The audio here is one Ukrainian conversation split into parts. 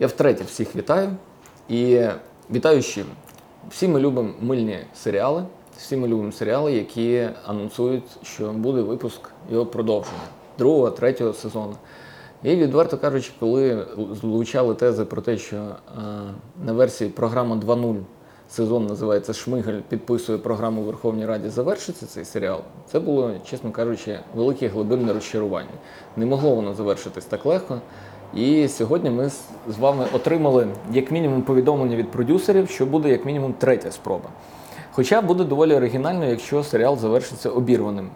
Я втретє всіх вітаю. І вітаю з. Всі ми любимо мильні серіали. Всі ми любимо серіали, які анонсують, що буде випуск його продовження другого, третього сезону. І відверто кажучи, коли звучали тези про те, що е, на версії програма 2.0 сезон називається Шмигель підписує програму Верховній Раді, завершиться цей серіал. Це було, чесно кажучи, велике глибинне розчарування. Не могло воно завершитись так легко. І сьогодні ми з вами отримали як мінімум повідомлення від продюсерів, що буде як мінімум третя спроба. Хоча буде доволі оригінально, якщо серіал завершиться обірваним.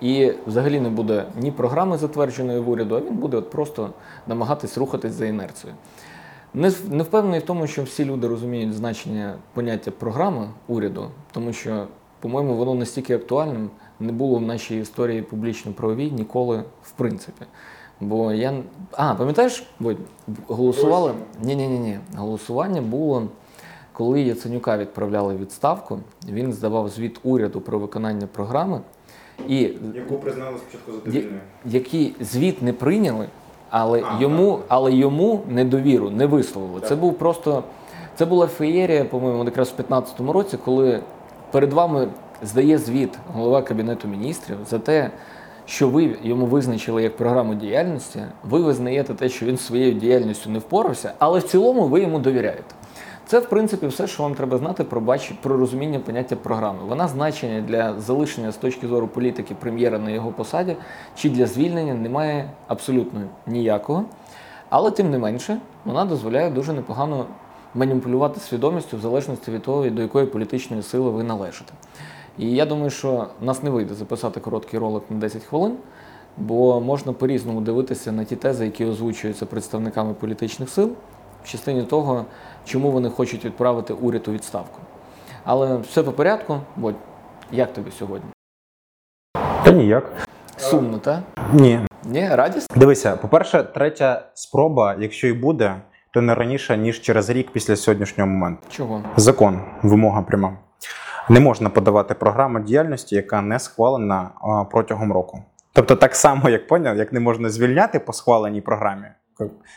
І взагалі не буде ні програми затвердженої в уряду, а він буде от просто намагатись рухатись за інерцією. Не, не впевнений в тому, що всі люди розуміють значення поняття програми уряду, тому що, по-моєму, воно настільки актуальним не було в нашій історії публічно-правовій ніколи в принципі. Бо я. А, пам'ятаєш, голосували? Ні, ні, ні, ні. Голосування було, коли Яценюка відправляли відставку. Він здавав звіт уряду про виконання програми. І Яку признали спочатку задовільною. який звіт не прийняли, але А, йому, але йому недовіру не висловили. Це був просто це була феєрія, по-моєму, якраз в 2015 році, коли перед вами здає звіт голова кабінету міністрів за те, що ви йому визначили як програму діяльності. Ви визнаєте те, що він своєю діяльністю не впорався, але в цілому ви йому довіряєте. Це, в принципі, все, що вам треба знати про бач... про розуміння поняття програми. Вона значення для залишення з точки зору політики прем'єра на його посаді чи для звільнення не має абсолютно ніякого. Але тим не менше, вона дозволяє дуже непогано маніпулювати свідомістю в залежності від того, до якої політичної сили ви належите. І я думаю, що нас не вийде записати короткий ролик на 10 хвилин, бо можна по-різному дивитися на ті тези, які озвучуються представниками політичних сил, в частині того, чому вони хочуть відправити уряд у відставку. Але все по порядку, бо як тобі сьогодні? Та ніяк. Сумно, так? Ні. Ні, радісно? Дивися, по-перше, третя спроба, якщо і буде, то не раніше, ніж через рік після сьогоднішнього моменту. Чого? Закон, вимога пряма. Не можна подавати програму діяльності, яка не схвалена протягом року. Тобто, так само, як поняв, як не можна звільняти по схваленій програмі,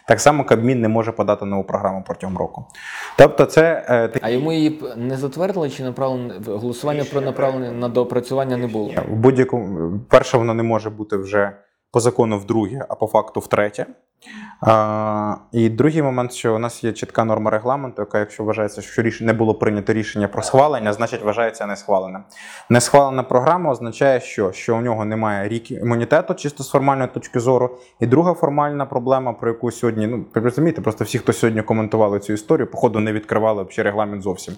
так само Кабмін не може подати нову програму протягом року. Тобто, це е, А йому її не затвердили чи направлено голосування про направлення на доопрацювання не було? В будь-якому перше, воно не може бути вже по закону вдруге, а по факту втретє. А, і другий момент, що у нас є чітка норма регламенту, яка, якщо вважається, що ріш... не було прийнято рішення про схвалення, значить вважається не схваленим. Не схвалена програма означає, що, що у нього немає рік імунітету, чисто з формальної точки зору. І друга формальна проблема, про яку сьогодні, ну розумієте, просто всі, хто сьогодні коментували цю історію, походу не відкривали взагалі регламент зовсім.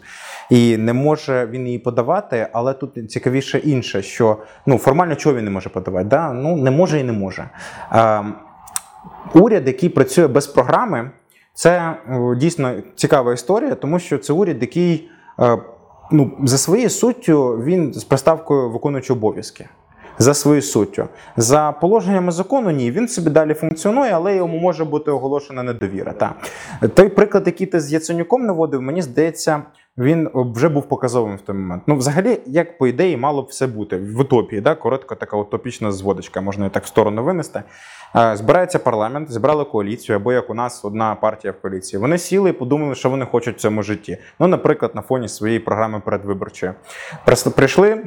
І не може він її подавати, але тут цікавіше інше, що ну формально чого він не може подавати? Да? Ну не може і не може. Е, уряд, який працює без програми, це е, дійсно цікава історія, тому що це уряд, який е, ну, за своєю суттю він з приставкою виконуючи обов'язки. За своєю суттю. За положеннями закону, ні, він собі далі функціонує, але йому може бути оголошена недовіра. Та. Той приклад, який ти з Яценюком наводив, мені здається, він вже був показовим в той момент. Ну, взагалі, як по ідеї, мало б все бути в утопії, да? коротка така утопічна зводочка, можна її так в сторону винести. Збирається парламент, зібрали коаліцію, або як у нас одна партія в коаліції. Вони сіли і подумали, що вони хочуть в цьому житті. Ну, наприклад, на фоні своєї програми передвиборчої. Прийшли.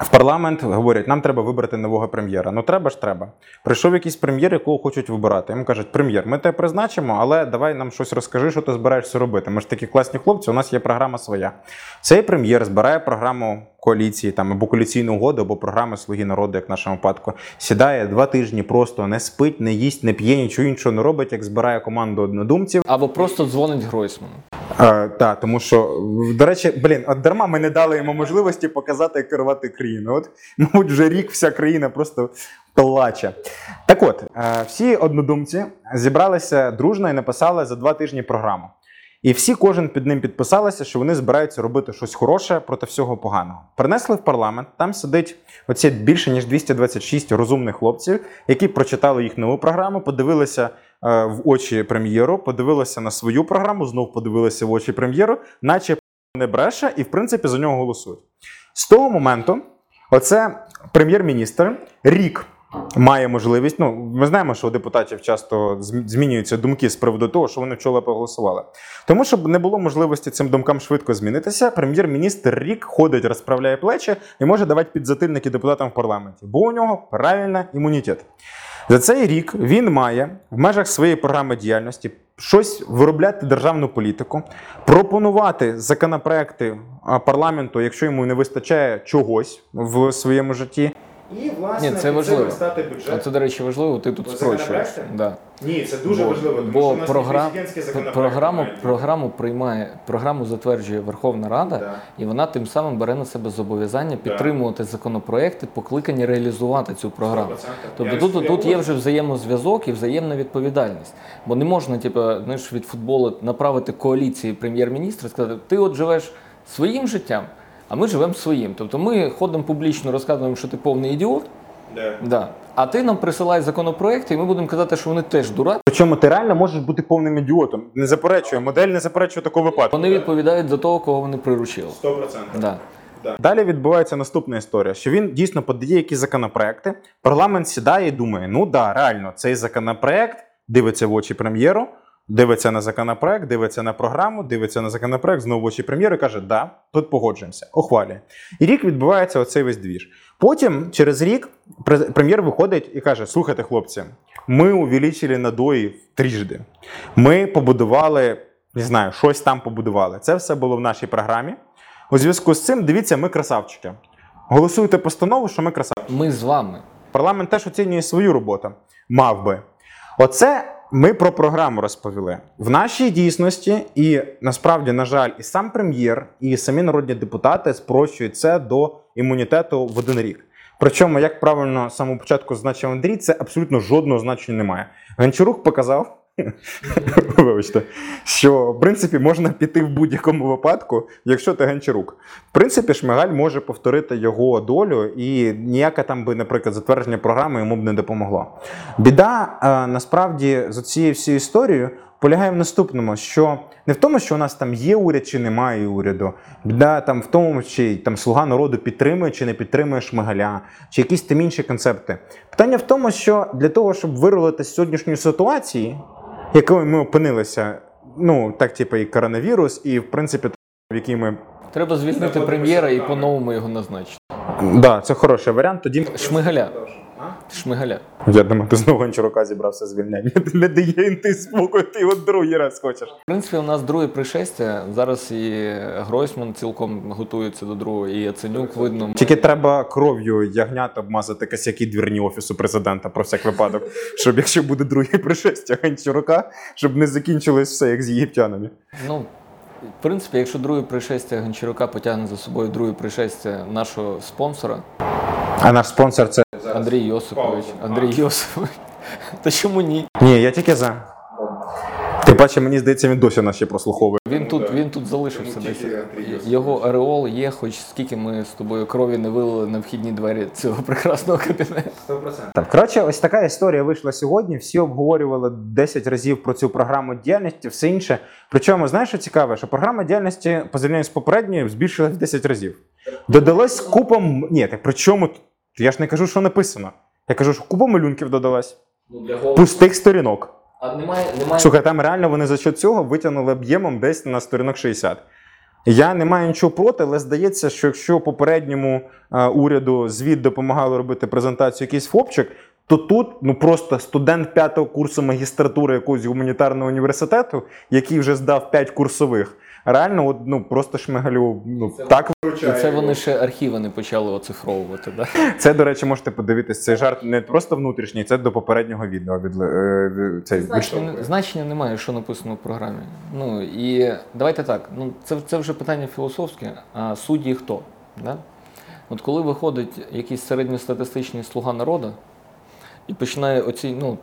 В парламент говорять, нам треба вибрати нового прем'єра. Ну треба ж треба. Прийшов якийсь прем'єр, якого хочуть вибирати. Йому кажуть, прем'єр, ми тебе призначимо, але давай нам щось розкажи, що ти збираєшся робити. Ми ж такі класні хлопці, у нас є програма своя. Цей прем'єр збирає програму коаліції, там або коаліційну угоду, або програми Слуги народу, як в нашому випадку. Сідає два тижні, просто не спить, не їсть, не п'є, нічого іншого не робить, як збирає команду однодумців. Або просто дзвонить Гройсману. Е, так, тому що, до речі, блін, от дарма ми не дали йому можливості показати, як керувати країною. От, мабуть, вже рік вся країна просто плаче. Так от, е, всі однодумці зібралися дружно і написали за два тижні програму. І всі, кожен під ним підписалися, що вони збираються робити щось хороше проти всього поганого. Принесли в парламент, там сидить оці більше ніж 226 розумних хлопців, які прочитали їх нову програму, подивилися в очі прем'єру, подивилися на свою програму, знов подивилися в очі прем'єру, наче не бреше, і в принципі за нього голосують. З того моменту, оце прем'єр-міністр рік має можливість. Ну, ми знаємо, що у депутатів часто змінюються думки з приводу того, що вони вчора проголосували. Тому, щоб не було можливості цим думкам швидко змінитися, прем'єр-міністр рік ходить, розправляє плечі і може давати підзатильники депутатам в парламенті, бо у нього правильно імунітет. За цей рік він має в межах своєї програми діяльності щось виробляти державну політику, пропонувати законопроекти парламенту, якщо йому не вистачає чогось в своєму житті. І, власне, Ні, це важливо. стати бюджет. Це, до речі, важливо, ти тут спрощуєш. Да. Ні, це бо, бо програм, програму, програму приймає, програму затверджує Верховна Рада, Да. і вона тим самим бере на себе зобов'язання підтримувати законопроекти, покликані реалізувати цю програму. Тобто тут, тут є вже взаємозв'язок і взаємна відповідальність. Бо не можна, типу, знаєш, від футболу направити коаліції прем'єр-міністра і сказати, ти от живеш своїм життям, а ми живемо своїм. Тобто ми ходимо публічно, розказуємо, що ти повний ідіот. Да. А ти нам присилай законопроекти, і ми будемо казати, що вони теж дураки. Причому ти реально можеш бути повним ідіотом. Не заперечує, модель не заперечує такого випадку. Вони відповідають за того, кого вони приручили. 100%. Да. Далі відбувається наступна історія, що він дійсно подає якісь законопроекти. Парламент сідає і думає: ну да, реально, цей законопроект дивиться в очі прем'єру, дивиться на законопроект, дивиться на програму, дивиться на законопроект, знову очі прем'єру і каже: да, тут погоджуємося, ухвалює. І рік відбувається оцей весь двіж. Потім, через рік, прем'єр виходить і каже: слухайте, хлопці, ми увеличили надої трижди. Ми побудували, не знаю, щось там побудували. Це все було в нашій програмі. У зв'язку з цим, дивіться, ми красавчики. Голосуйте постанову, що ми красавчики. Ми з вами. Парламент теж оцінює свою роботу. Мав би. Оце ми про програму розповіли. В нашій дійсності, і насправді, на жаль, і сам прем'єр, і самі народні депутати спрощують це до імунітету в один рік. Причому, як правильно з самого початку зазначив Андрій, це абсолютно жодного значення немає. Гончарук показав, вибачте, що в принципі можна піти в будь-якому випадку, якщо ти Гончарук. В принципі, Шмигаль може повторити його долю, і ніяке там би, наприклад, затвердження програми йому б не допомогло. Біда е, насправді з цією всією історією полягає в наступному: що не в тому, що у нас там є уряд чи немає уряду, біда там в тому, чи там слуга народу підтримує чи не підтримує Шмигаля, чи якісь там інші концепти. Питання в тому, що для того, щоб вирулити з сьогоднішньої ситуації, якою ми опинилися, ну так, типу, і коронавірус, і в принципі, в якій ми Треба звільнити прем'єра і по-новому його назначити. Да, це хороший варіант. Тоді Шмигаля. Шмигаля. я думаю, ти знову Гончарука зібрався звільняння. Ти не дає інти спокою, ти от другий раз хочеш. В принципі, у нас друге пришестя. Зараз і Гройсман цілком готується до другого, і Яценюк видно. Тільки треба кров'ю ягнят обмазати косяки двірні офісу президента про всяк випадок, щоб якщо буде друге пришестя Гончарука, щоб не закінчилось все як з єгиптянами. Ну, в принципі, якщо друге пришестя Гончарука потягне за собою друге пришестя нашого спонсора А наш спонсор це. Андрій Йосипович. Андрій Йосипович. Та чому ні? Ні, я тільки за. Тим паче, мені здається, він досі нас ще прослуховує. Він тут, він тут залишився десь. Його ареол є, хоч скільки ми з тобою крові не вилили на вхідні двері цього прекрасного кабінету. Так, коротше, ось така історія вийшла сьогодні. Всі обговорювали 10 разів про цю програму діяльності, все інше. Причому, знаєш, що цікаве, що програма діяльності по зрівнянню з попередньою збільшилась в 10 разів. Додалось купа. м- Ні, так при чому? Я ж не кажу, що написано. Я кажу, що купа малюнків додалась. ну для Пустих сторінок. А немає, немає. Слухай, там реально вони за счет цього витягнули об'ємом десь на сторінок 60. Я не маю нічого проти, але здається, що якщо попередньому е, уряду звіт допомагало робити презентацію якийсь фопчик, то тут ну просто студент п'ятого курсу магістратури якогось гуманітарного університету, який вже здав 5 курсових, реально, от, ну просто шмигалю ну так І це вони ще архіви не почали оцифровувати. Да? Це, до речі, можете подивитись. Цей жарт не просто внутрішній, це до попереднього відео. Від, е, від- цей, Значення, значення немає, що написано в програмі. Ну і давайте так. Ну це, це вже питання філософське. А судді хто? Да? От коли виходить якийсь середньостатистичний слуга народу і починає оці, ну,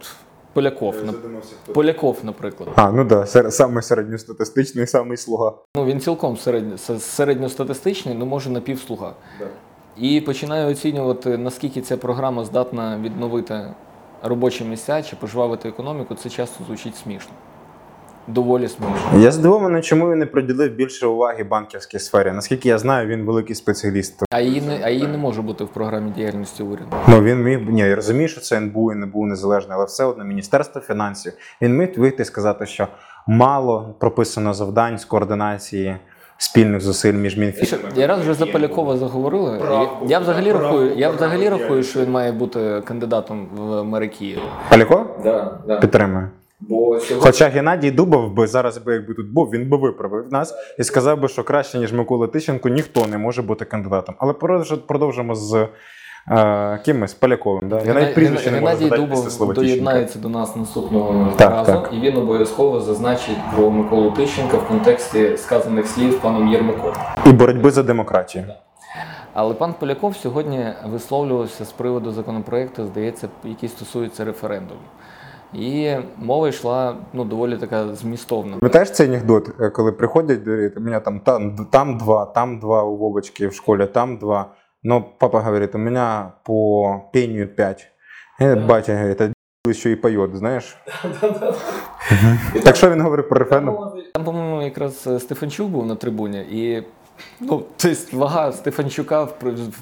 Поляков, нап- Поляков, наприклад. А, ну так, да, саме середньостатистичний, самий слуга. Ну він цілком середньо, се- середньостатистичний, ну може напівслуга. І починає оцінювати, наскільки ця програма здатна відновити робочі місця чи пожвавити економіку, це часто звучить смішно. Доволі смішно. Я здивований, чому він не приділив більше уваги банківській сфері. Наскільки я знаю, він великий спеціаліст. А її не а її не може бути в програмі діяльності уряду. Ну він міг ні, я розумію, що це НБУ і не був незалежний, але все одно Міністерство фінансів. Він міг вийти і сказати, що мало прописано завдань з координації спільних зусиль між Що, Я раз вже за Полякова заговорили. Я, я взагалі рахую, я взагалі рахую, що він має бути кандидатом в мери Києва. Паліко Да, да. підтримує. Бо сьогодні Хоча Геннадій Дубов би зараз би якби тут був, він би виправив нас і сказав би, що краще ніж Микола Тищенко ніхто не може бути кандидатом. Але продовжимо з е, кимось Поляковим. Да? Я навіть прізвище не можу Геннадій Дубов доєднається до нас наступного Так, разу, так. і він обов'язково зазначить про Миколу Тищенка в контексті сказаних слів паном Єрмаком. І боротьби за демократію. Але пан Поляков сьогодні висловлювався з приводу законопроекту, здається, який стосується референдуму. І мова йшла ну, доволі така змістовна. Пам'ятаєш цей анекдот, е, коли приходять, у мене там, там, там два, там два у Вовочки в школі, там два. Но папа говорит, у меня по пению пять. И батя говорит, а еще и поет, знаєш? Так що він говорив про референдум? Там, по-моєму, якраз е, Стефанчук був на трибуні, і ну, тобто вага Стефанчука в,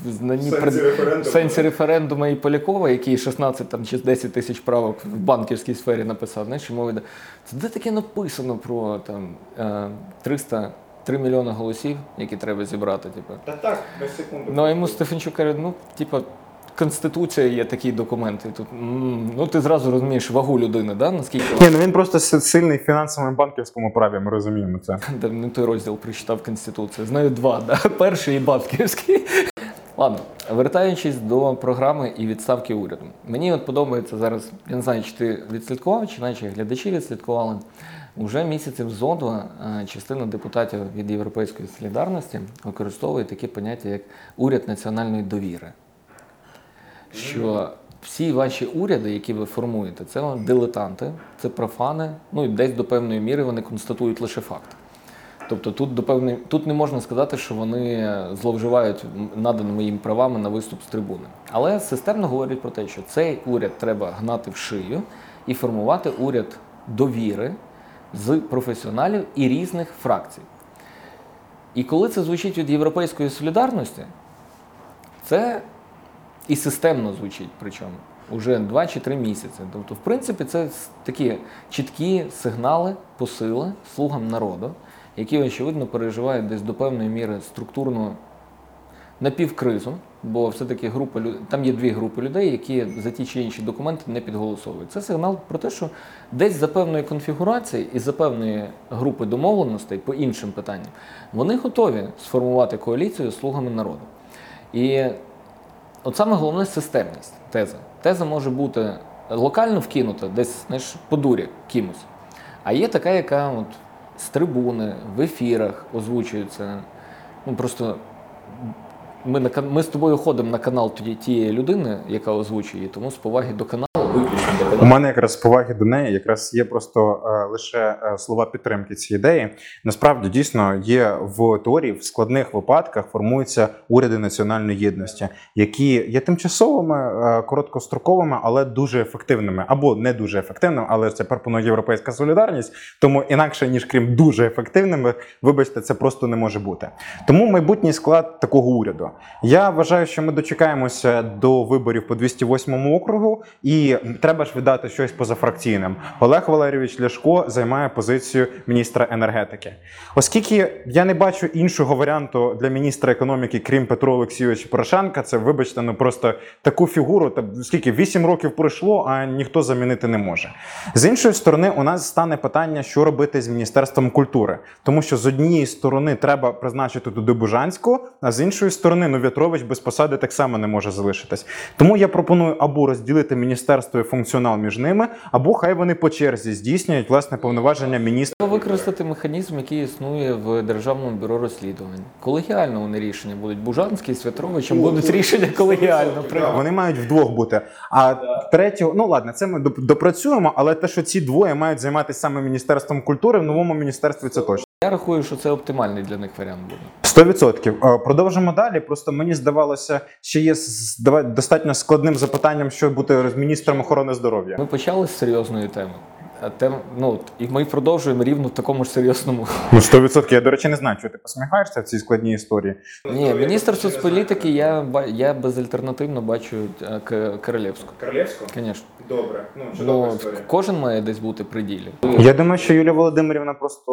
знанні пред- в сенсі референдуму і Полякова, який 16 там, чи 10 тисяч правок в банківській сфері написав. Знаєш, мови йде. Це де таке написано про там, е, 300 3 мільйони голосів, які треба зібрати. Типу. Та так, без секунду. Ну а йому Стефанчук каже, ну, типа, Конституція є такий документ. І тут, ну ти зразу розумієш вагу людини, да? наскільки Ні, ну він просто сильний в фінансовому банківському праві, ми розуміємо це. Де не той розділ прочитав Конституцію. Знаю два, да? перший і банківський. Ладно, вертаючись до програми і відставки уряду. Мені от подобається зараз, я не знаю, чи ти відслідкував, чи наші глядачі відслідкували. Уже місяців зо два е, частина депутатів від Європейської солідарності використовує таке поняття, як уряд національної довіри. Що всі ваші уряди, які ви формуєте, це дилетанти, це профани, ну і десь до певної міри вони констатують лише факт. Тобто тут до певної тут не можна сказати, що вони зловживають наданими їм правами на виступ з трибуни. Але системно говорять про те, що цей уряд треба гнати в шию і формувати уряд довіри з професіоналів і різних фракцій. І коли це звучить від європейської солідарності, це і системно звучить, причому уже 2 чи 3 місяці. Тобто, в принципі, це такі чіткі сигнали, посили слугам народу, які, очевидно, переживають десь до певної міри структурну напівкризу, бо все-таки група там є дві групи людей, які за ті чи інші документи не підголосовують. Це сигнал про те, що десь за певної конфігурації і за певної групи домовленостей по іншим питанням вони готові сформувати коаліцію з слугами народу. І От саме головне системність теза. Теза може бути локально вкинута, десь знаєш, по дурі кимось. А є така, яка от з трибуни, в ефірах озвучується. Ну просто ми, на, ми з тобою ходимо на канал тієї людини, яка озвучує, тому з поваги до каналу У мене якраз поваги до неї якраз є просто е, лише е, слова підтримки цієї ідеї. Насправді дійсно є в теорії в складних випадках формуються уряди національної єдності, які є тимчасовими, е, короткостроковими, але дуже ефективними, або не дуже ефективними, але це пропонує європейська солідарність. Тому інакше ніж крім дуже ефективними, вибачте, це просто не може бути. Тому майбутній склад такого уряду. Я вважаю, що ми дочекаємося до виборів по 208 округу, і треба ж віддати щось позафракційним. Олег Валерійович Ляшко займає позицію міністра енергетики. Оскільки я не бачу іншого варіанту для міністра економіки, крім Петро Олексійовича Порошенка, це вибачте, ну просто таку фігуру. Та скільки 8 років пройшло, а ніхто замінити не може. З іншої сторони, у нас стане питання, що робити з міністерством культури, тому що з однієї сторони треба призначити туди Бужанського, а з іншої сторони, ну В'ятрович без посади так само не може залишитись. Тому я пропоную або розділити міністерство і функціонал між ними, або хай вони по черзі здійснюють власне повноваження міністра. Треба використати механізм, який існує в Державному бюро розслідувань. Колегіально вони рішення будуть. Бужанський, Святровичем будуть рішення колегіально приймати. Вони мають вдвох бути. А третього, ну ладно, це ми допрацюємо, але те, що ці двоє мають займатися саме міністерством культури, в новому міністерстві це точно. Я рахую, що це оптимальний для них варіант буде. 100%. Е, Продовжимо далі. Просто мені здавалося, ще є достатньо складним запитанням, що бути з міністром охорони здоров'я. Ми почали з серйозної теми. А Тем, ну, і ми продовжуємо рівно в такому ж серйозному. Ну, 100%. Я, до речі, не знаю, чого ти посміхаєшся в цій складній історії. Ні, міністр соцполітики, я, ба- я безальтернативно бачу е, К- Королевську. Королевську? Звісно. Добре. Ну, Ну, кожен має десь бути при ділі. Я думаю, що Юлія Володимирівна просто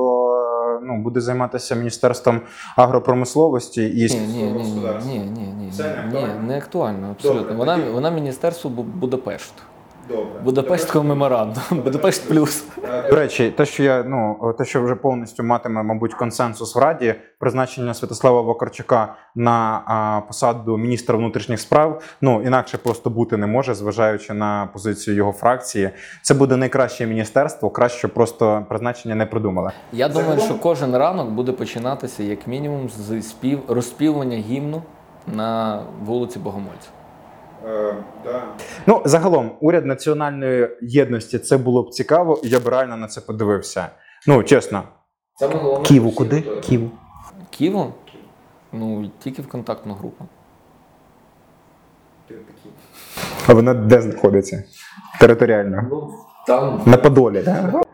ну, буде займатися міністерством агропромисловості і Ні, ні, ні, ні, ні, ні, ні, Це не ні, актуально? не актуально, абсолютно. Добре, Вона, тоді- вона міністерство Бу- Будапешту. Добре. Будапештського меморандуму. Будапешт плюс. До речі, те, що я ну те, що вже повністю матиме, мабуть, консенсус в раді, призначення Святослава Вакарчука на а, посаду міністра внутрішніх справ, ну інакше просто бути не може, зважаючи на позицію його фракції. Це буде найкраще міністерство, краще просто призначення не придумали. Я думаю, що кожен ранок буде починатися як мінімум з спів розспівування гімну на вулиці Богомольця. Ну загалом, уряд національної єдності це було б цікаво, я б реально на це подивився. Ну чесно, Саме головне Києву куди? Ківу. Ківу? Ну, тільки в контактну групу. А вона де знаходиться? Територіально. Там На Подолі?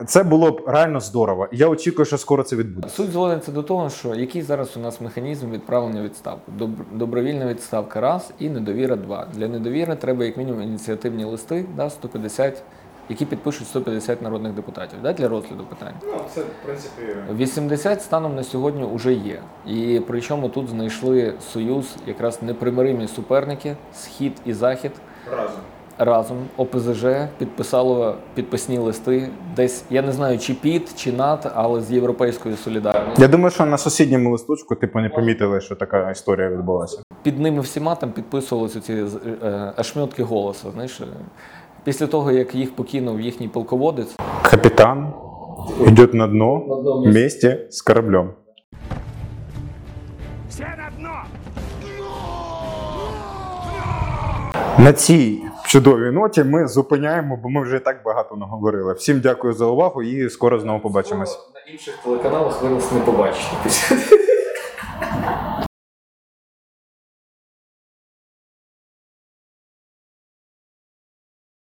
Це було б реально здорово. Я очікую, що скоро це відбудеться. Суть зводиться до того, що який зараз у нас механізм відправлення відставку? Добровільна відставка раз і недовіра два. Для недовіри треба як мінімум ініціативні листи, да, 150, які підпишуть 150 народних депутатів да, для розгляду питань. Ну, це в принципі 80 станом на сьогодні вже є. І причому тут знайшли союз якраз непримиримі суперники, схід і захід. разом. Разом ОПЗЖ підписало підписні листи, десь я не знаю, чи під, чи над, але з європейською солідарністю. Я думаю, що на сусідньому листочку типу не помітили, що така історія відбулася. Під ними всіма там підписувалися ці е, ошмьотки голосу. Знаєш, е, після того як їх покинув їхній полководець, Капітан йде на дно дно вместе з кораблем. На цій чудовій ноті ми зупиняємо, бо ми вже так багато наговорили. Всім дякую за увагу і скоро знову побачимось. на інших телеканалах ви нас не побачите.